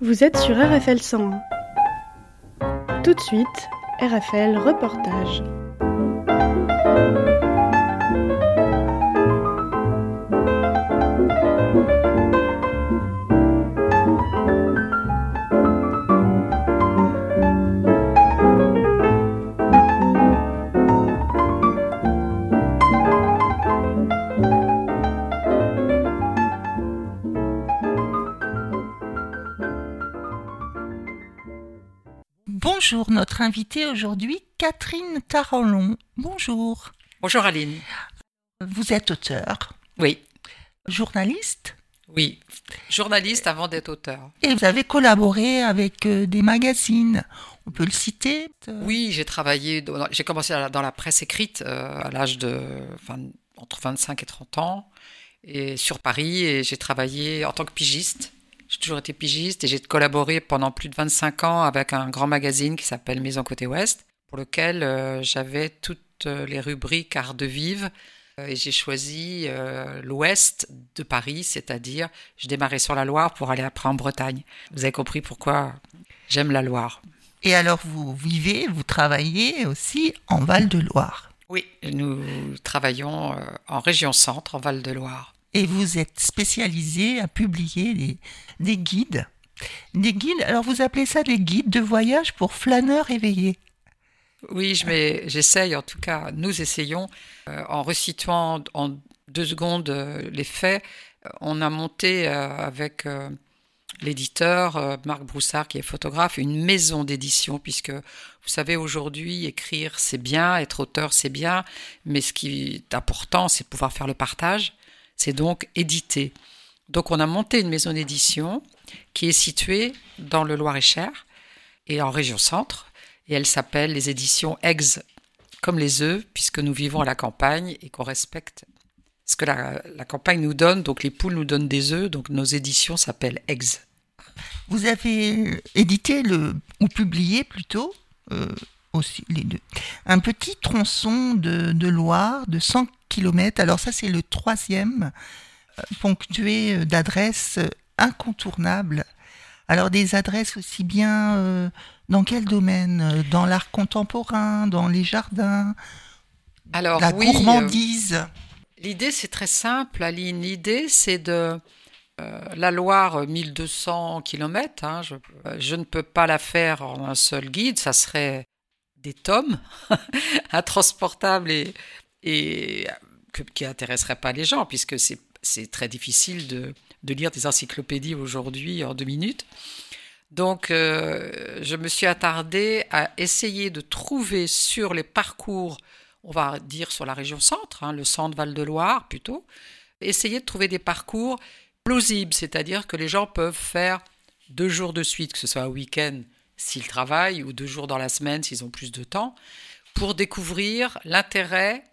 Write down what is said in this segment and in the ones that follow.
Vous êtes sur RFL 101. Tout de suite, RFL Reportage. Bonjour, notre invitée aujourd'hui, Catherine Tarolon. Bonjour. Bonjour Aline. Vous êtes auteur, Oui, journaliste, oui. Journaliste avant d'être auteur. et vous avez collaboré avec euh, des magazines. On peut le citer euh, Oui, j'ai travaillé, j'ai commencé dans la presse écrite euh, à l'âge de entre 25 et 30 ans, et sur Paris, et j'ai travaillé en tant que pigiste. J'ai toujours été pigiste et j'ai collaboré pendant plus de 25 ans avec un grand magazine qui s'appelle Maison Côté Ouest, pour lequel euh, j'avais toutes euh, les rubriques art de vive. Euh, Et j'ai choisi euh, l'ouest de Paris, c'est-à-dire je démarrais sur la Loire pour aller après en Bretagne. Vous avez compris pourquoi j'aime la Loire. Et alors vous vivez, vous travaillez aussi en Val-de-Loire? Oui, nous travaillons en région centre, en Val-de-Loire. Et vous êtes spécialisé à publier des, des guides. Des guides, alors vous appelez ça des guides de voyage pour flâneurs éveillés. Oui, j'essaye, en tout cas, nous essayons, euh, en resituant en deux secondes euh, les faits, euh, on a monté avec l'éditeur Marc Broussard, qui est photographe, une maison d'édition, puisque vous savez, aujourd'hui, écrire, c'est bien, être auteur, c'est bien, mais ce qui est important, c'est de pouvoir faire le partage, c'est donc éditer. Donc on a monté une maison d'édition qui est située dans le Loir-et-Cher et en région centre, et elle s'appelle les éditions Eggs, comme les œufs, puisque nous vivons à la campagne et qu'on respecte ce que la, campagne nous donne. Donc les poules nous donnent des œufs, donc nos éditions s'appellent Eggs. Vous avez édité ou publié plutôt, euh, aussi les deux, un petit tronçon de, de Loire de 100 km. Alors ça c'est le troisième, euh, ponctué euh, d'adresses euh, incontournables. Alors des adresses aussi bien euh, dans quel domaine Dans l'art contemporain, dans les jardins, Alors la oui, euh, gourmandise. l'idée c'est très simple, Aline. L'idée c'est de euh, la Loire, 1200 km. hein, je, je ne peux pas la faire en un seul guide, ça serait des tomes intransportables et, et que- qui n'intéresseraient pas les gens, puisque c'est très difficile de, de lire des encyclopédies aujourd'hui en deux minutes. Donc, euh, je me suis attardée à essayer de trouver sur les parcours, on va dire sur la région centre, hein, le centre Val-de-Loire plutôt, essayer de trouver des parcours plausibles, c'est-à-dire que les gens peuvent faire deux jours de suite, que ce soit un week-end s'ils travaillent ou deux jours dans la semaine s'ils ont plus de temps, pour découvrir l'intérêt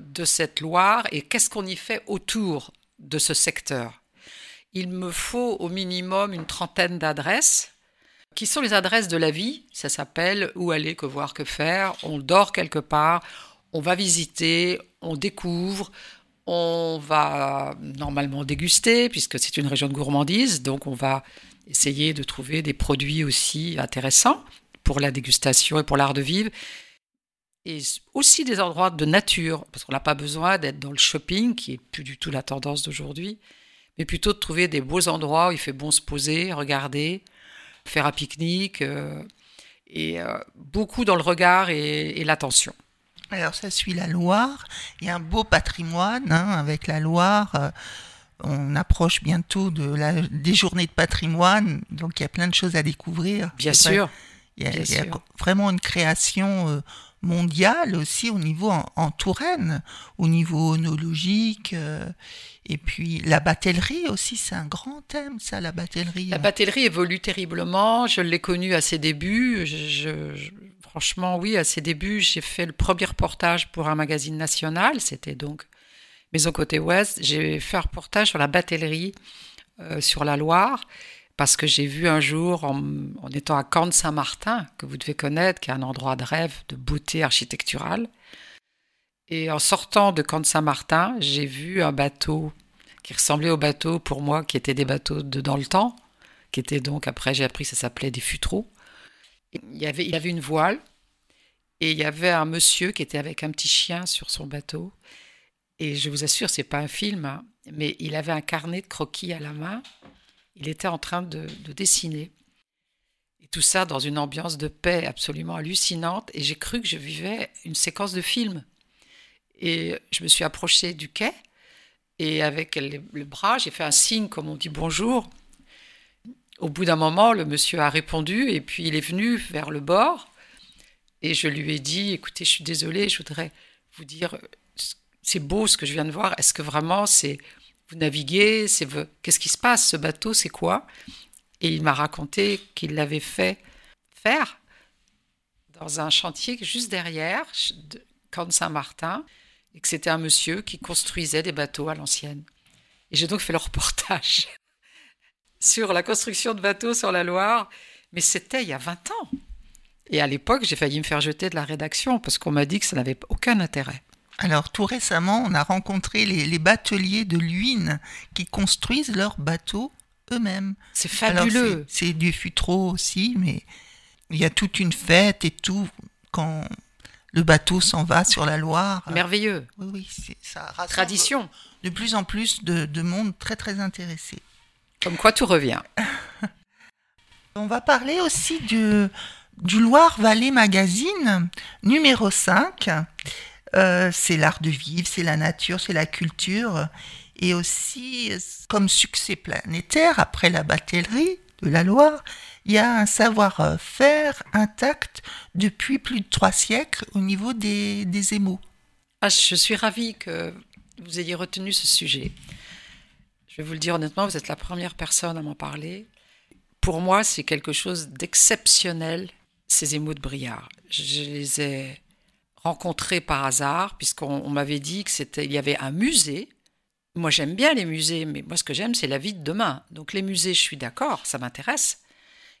de cette Loire et qu'est-ce qu'on y fait autour de ce secteur? Il me faut au minimum une trentaine d'adresses qui sont les adresses de la vie? Ça s'appelle où aller, que voir, que faire? On dort quelque part, on va visiter, on découvre, on va normalement déguster puisque c'est une région de gourmandise, donc on va essayer de trouver des produits aussi intéressants pour la dégustation et pour l'art de vivre. Et aussi des endroits de nature, parce qu'on n'a pas besoin d'être dans le shopping, qui est plus du tout la tendance d'aujourd'hui, mais plutôt de trouver des beaux endroits où il fait bon se poser, regarder, faire un pique-nique, euh, et euh, beaucoup dans le regard et, et l'attention. Alors ça suit la Loire. Il y a un beau patrimoine hein, avec la Loire. euh, on approche bientôt de la, des journées de patrimoine, donc il y a plein de choses à découvrir. Bien sûr, Il y a, bien il y a sûr. vraiment une création euh, mondiale aussi au niveau en, en Touraine, au niveau onologique. euh, et puis la batellerie aussi, c'est un grand thème, ça, la batellerie. La batellerie évolue terriblement. Je l'ai connue à ses débuts. Je- je- je- franchement, oui, à ses débuts, j'ai fait le premier reportage pour un magazine national. C'était donc Maison Côté Ouest. J'ai fait un reportage sur la batellerie euh, sur la Loire parce que j'ai vu un jour, en, étant à Caen de Saint-Martin, que vous devez connaître, qui est un endroit de rêve, de beauté architecturale. Et en sortant de Caen de Saint-Martin, j'ai vu un bateau qui ressemblait au bateau pour moi, qui étaient des bateaux de dans le temps, qui était donc, après j'ai appris, ça s'appelait des futraux. Il y, avait, il y avait une voile, et il y avait un monsieur qui était avec un petit chien sur son bateau. Et je vous assure, c'est pas un film, hein, mais il avait un carnet de croquis à la main. Il était en train de, de dessiner. Et tout ça dans une ambiance de paix absolument hallucinante. Et j'ai cru que je vivais une séquence de film. Et je me suis approchée du quai. Et avec le bras, j'ai fait un signe, comme on dit bonjour. Au bout d'un moment, le monsieur a répondu. Et puis il est venu vers le bord. Et je lui ai dit écoutez, je suis désolée, je voudrais vous dire c'est beau ce que je viens de voir. Est-ce que vraiment c'est vous naviguez C'est qu'est-ce qui se passe Ce bateau, c'est quoi? Et il m'a raconté qu'il l'avait fait faire dans un chantier juste derrière, de Camp Saint-Martin, et que c'était un monsieur qui construisait des bateaux à l'ancienne. Et j'ai donc fait le reportage sur la construction de bateaux sur la Loire, mais c'était il y a 20 ans. Et à l'époque, j'ai failli me faire jeter de la rédaction parce qu'on m'a dit que ça n'avait aucun intérêt. Alors tout récemment, on a rencontré les, bateliers de Luynes qui construisent leurs bateaux eux-mêmes. C'est fabuleux. C'est du futreau aussi, mais il y a toute une fête et tout quand le bateau s'en va sur la Loire. Merveilleux. Oui, oui, ça Tradition. De plus en plus de, de monde très très intéressé. Comme quoi tout revient. on va parler aussi du, du Loire-Vallée Magazine, numéro 5. Euh, c'est l'art de vivre, c'est la nature, c'est la culture. Et aussi, comme succès planétaire, après la batellerie de la Loire, il y a un savoir-faire intact depuis plus de trois siècles au niveau des, des émaux. Ah, je suis ravie que vous ayez retenu ce sujet. Je vais vous le dire honnêtement, vous êtes la première personne à m'en parler. Pour moi, c'est quelque chose d'exceptionnel, ces émaux de Briard. Je les ai rencontré par hasard, puisqu'on m'avait dit que c'était, il y avait un musée. Moi, j'aime bien les musées, mais moi, ce que j'aime, c'est la vie de demain. Donc, les musées, je suis d'accord, ça m'intéresse.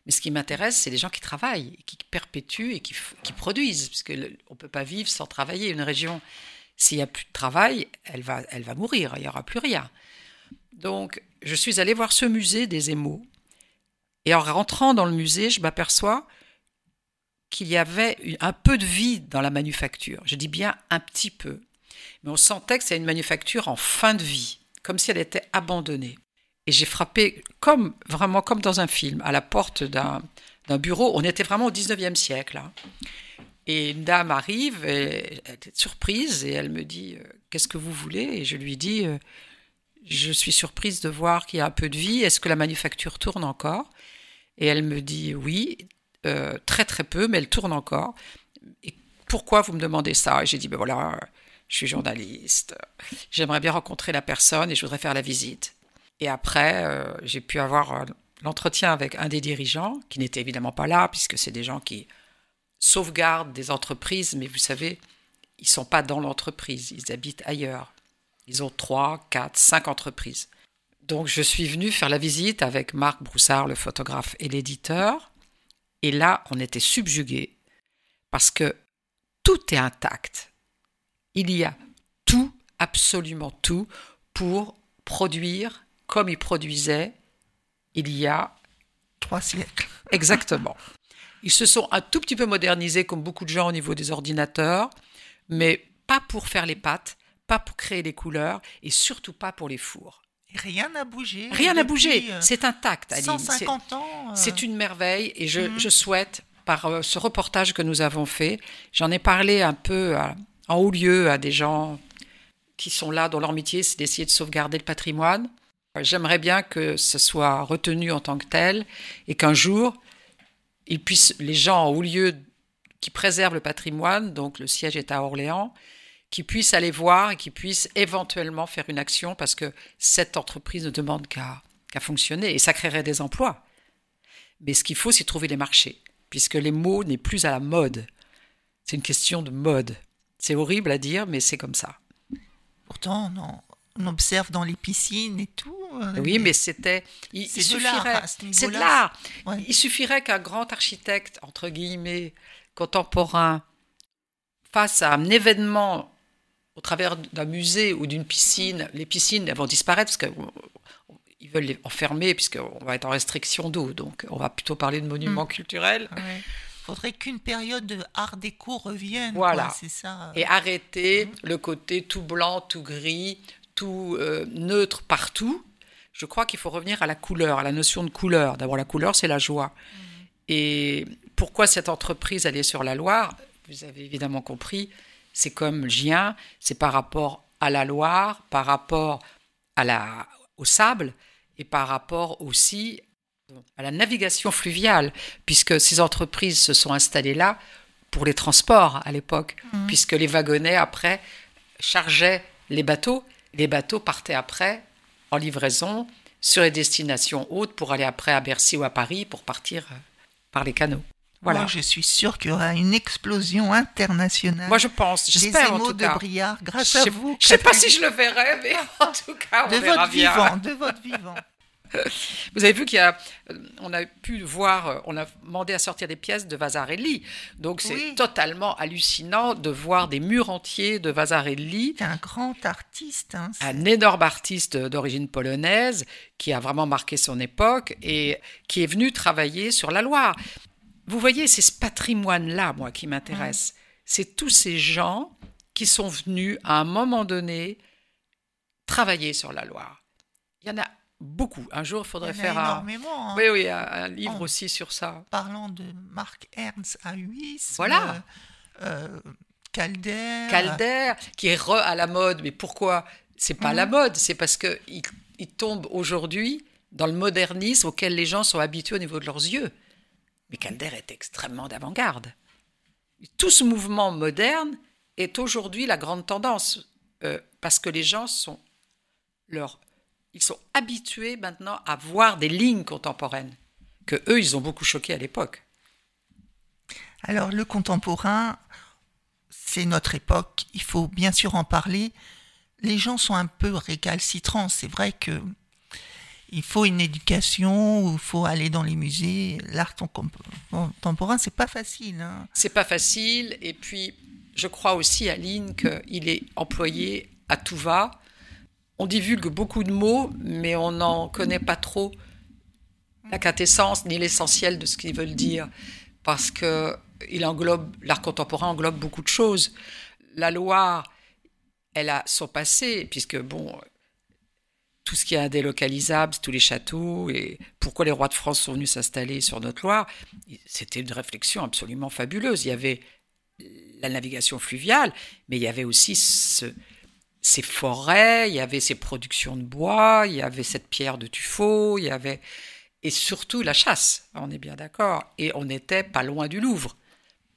Mais ce qui m'intéresse, c'est les gens qui travaillent, qui perpétuent et qui, produisent, puisque on ne peut pas vivre sans travailler. Une région, s'il n'y a plus de travail, elle va, elle va mourir, il n'y aura plus rien. Donc, je suis allée voir ce musée des émaux. Et en rentrant dans le musée, je m'aperçois qu'il y avait un peu de vie dans la manufacture. Je dis bien un petit peu. Mais on sentait que c'était une manufacture en fin de vie, comme si elle était abandonnée. Et j'ai frappé, comme vraiment comme dans un film, à la porte d'un, bureau. On était vraiment au 19e siècle. Hein. Et une dame arrive, et elle était surprise, et elle me dit euh, Qu'est-ce que vous voulez? Et je lui dis euh, Je suis surprise de voir qu'il y a un peu de vie. Est-ce que la manufacture tourne encore? Et elle me dit Oui. Euh, très très peu, mais elle tourne encore. Et pourquoi vous me demandez ça? Et j'ai dit, ben voilà, je suis journaliste, j'aimerais bien rencontrer la personne et je voudrais faire la visite. Et après, euh, j'ai pu avoir euh, l'entretien avec un des dirigeants, qui n'était évidemment pas là, puisque c'est des gens qui sauvegardent des entreprises, mais vous savez, ils sont pas dans l'entreprise, ils habitent ailleurs. Ils ont trois, quatre, cinq entreprises. Donc je suis venu faire la visite avec Marc Broussard, le photographe et l'éditeur. Et là, on était subjugué parce que tout est intact. Il y a tout, absolument tout, pour produire comme ils produisaient il y a trois siècles. Exactement. Ils se sont un tout petit peu modernisés, comme beaucoup de gens au niveau des ordinateurs, mais pas pour faire les pâtes, pas pour créer les couleurs, et surtout pas pour les fours. Rien n'a bougé. Rien n'a bougé. Euh, c'est intact, Aline. 150 ans. Euh. C'est une merveille et je, mhm. souhaite, par euh, ce reportage que nous avons fait, j'en ai parlé un peu en haut lieu à des gens qui sont là, dont leur métier, c'est d'essayer de sauvegarder le patrimoine. J'aimerais bien que ce soit retenu en tant que tel et qu'un jour, ils puissent, les gens en haut lieu qui préservent le patrimoine, donc le siège est à Orléans, qui puissent aller voir et qui puissent éventuellement faire une action parce que cette entreprise ne demande qu'à fonctionner et ça créerait des emplois. Mais ce qu'il faut, c'est trouver les marchés, puisque les mots n'est plus à la mode. C'est une question de mode. C'est horrible à dire, mais c'est comme ça. Pourtant, on observe dans les piscines et tout. Euh, oui, mais c'était. C'est de l'art. C'est de l'art. Il suffirait qu'un grand architecte, entre guillemets, contemporain, face à un événement au travers d'un musée ou d'une piscine, les piscines elles vont disparaître parce qu'il va veulent les enfermer puisqu'on va être en restriction d'eau. Donc on va plutôt parler de monuments Mm. culturels. Ouais. Faudrait qu'une période de art déco revienne. Voilà. C'est ça. Et arrêter le côté tout blanc, tout gris, tout euh, neutre partout. Je crois qu'il faut revenir à la couleur, à la notion de couleur. D'abord, la couleur, c'est la joie. Et pourquoi cette entreprise, elle est sur la Loire? Vous avez évidemment compris, c'est comme Gien, c'est par rapport à la Loire, par rapport à la, au sable et par rapport aussi à la navigation fluviale, puisque ces entreprises se sont installées là pour les transports à l'époque, Mhm. puisque les wagonnets après chargeaient les bateaux. Les bateaux partaient après en livraison sur les destinations hautes pour aller après à Bercy ou à Paris pour partir euh, par les canaux. Voilà. Moi, je suis sûre qu'il y aura une explosion internationale. Moi, je pense, j'espère en tout de cas. Briard, grâce Je à sais- vous. je sais pas si je le verrai, mais en tout cas, on de verra votre bien. vivant, de votre vivant. Vous avez vu qu'il y a, on a pu voir, on a demandé à sortir des pièces de Vasarely. Donc c'est Oui. totalement hallucinant de voir des murs entiers de Vasarely, C'est un grand artiste. hein, un énorme artiste d'origine polonaise qui a vraiment marqué son époque et qui est venu travailler sur la Loire. Vous voyez, c'est ce patrimoine-là, moi, qui m'intéresse. C'est tous ces gens qui sont venus à un moment donné travailler sur la Loire. Il y en a beaucoup. Un jour, il Il faudrait y en a faire un, énormément. hein. oui, oui, un, un livre aussi sur ça. Parlant de Marc Ernst à Huys. Voilà. euh, euh, Calder. Calder, qui est re à la mode, mais pourquoi? C'est pas Mhm. la mode, c'est parce que il, il tombe aujourd'hui dans le modernisme auquel les gens sont habitués au niveau de leurs yeux. Mais Calder est extrêmement d'avant-garde. Tout ce mouvement moderne est aujourd'hui la grande tendance, euh, parce que les gens sont ils sont habitués maintenant à voir des lignes contemporaines que eux ils ont beaucoup choqué à l'époque. Alors, le contemporain, c'est notre époque. Il faut bien sûr en parler. Les gens sont un peu récalcitrants. C'est vrai que il faut une éducation, ou il faut aller dans les musées. L'art con- contemporain, c'est pas facile. hein. C'est pas facile. Et puis, je crois aussi, Aline, qu'il est employé à tout va. On divulgue beaucoup de mots, mais on n'en connaît pas trop la quintessence ni l'essentiel de ce qu'ils veulent dire. Parce que il englobe, l'art contemporain englobe beaucoup de choses. La Loire, elle a son passé, puisque, bon, tout ce qui est indélocalisable, tous les châteaux, et pourquoi les rois de France sont venus s'installer sur notre Loire, c'était une réflexion absolument fabuleuse. Il y avait la navigation fluviale, mais il y avait aussi ce- ces forêts, il y avait ces productions de bois, il y avait cette pierre de tuffeau, il y avait et surtout la chasse. On est bien d'accord. Et on n'était pas loin du Louvre.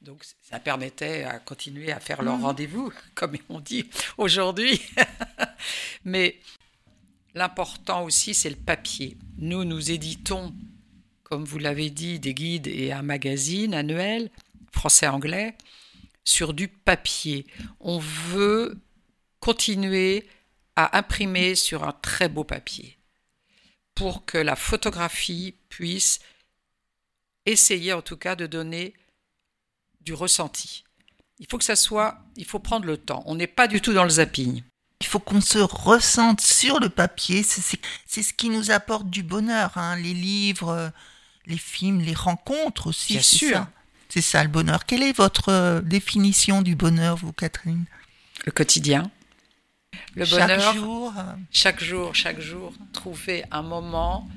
Donc ça permettait à continuer à faire leur Mhm. rendez-vous, comme on dit aujourd'hui. Mais l'important aussi, c'est le papier. Nous, nous éditons, comme vous l'avez dit, des guides et un magazine annuel, français-anglais, sur du papier. On veut continuer à imprimer sur un très beau papier pour que la photographie puisse essayer en tout cas de donner du ressenti. Il faut que ça soit, il faut prendre le temps. On n'est pas du tout dans le zapping. Il faut qu'on se ressente sur le papier. C'est- ce qui nous apporte du bonheur. hein. Les livres, les films, les rencontres aussi. Bien c'est sûr. ça. C'est ça le bonheur. Quelle est votre euh, définition du bonheur, vous, Catherine? Le quotidien, le Chaque bonheur, jour. euh, chaque jour, chaque jour, trouver un moment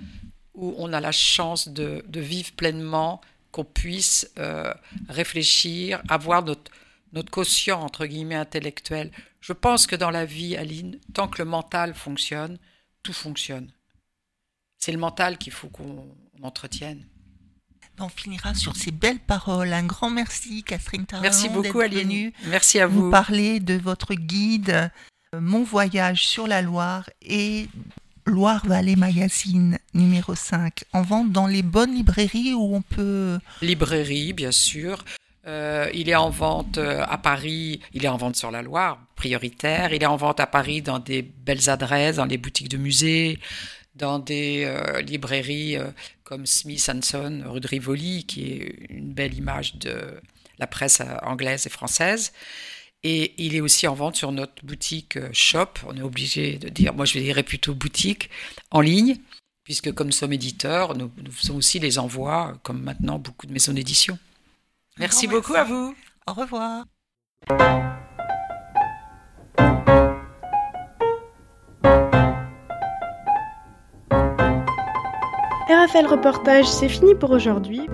où on a la chance de, de vivre pleinement, qu'on puisse euh, réfléchir, avoir notre, notre quotient, entre guillemets, intellectuel. Je pense que dans la vie, Aline, tant que le mental fonctionne, tout fonctionne. C'est le mental qu'il faut qu'on on entretienne. On finira sur ces belles paroles. Un grand merci, Catherine Tarlon, Merci beaucoup, Aline. venue Merci à nous vous. parler de votre guide, euh, Mon voyage sur la Loire et Loire Vallée Magazine numéro 5, en vente dans les bonnes librairies où on peut... Librairie, bien sûr. Euh, il est en vente euh, à Paris, il est en vente sur la Loire, prioritaire. Il est en vente à Paris dans des belles adresses, dans les boutiques de musées, dans des euh, librairies comme Smith Son, rue de Rivoli, qui est une belle image de la presse anglaise et française. Et il est aussi en vente sur notre boutique shop. On est obligé de dire, moi je dirais plutôt boutique en ligne. puisque comme nous sommes éditeurs, nous faisons aussi les envois, comme maintenant beaucoup de maisons d'édition. Merci beaucoup merci. à vous. Au revoir. RFL Reportage, c'est fini pour aujourd'hui.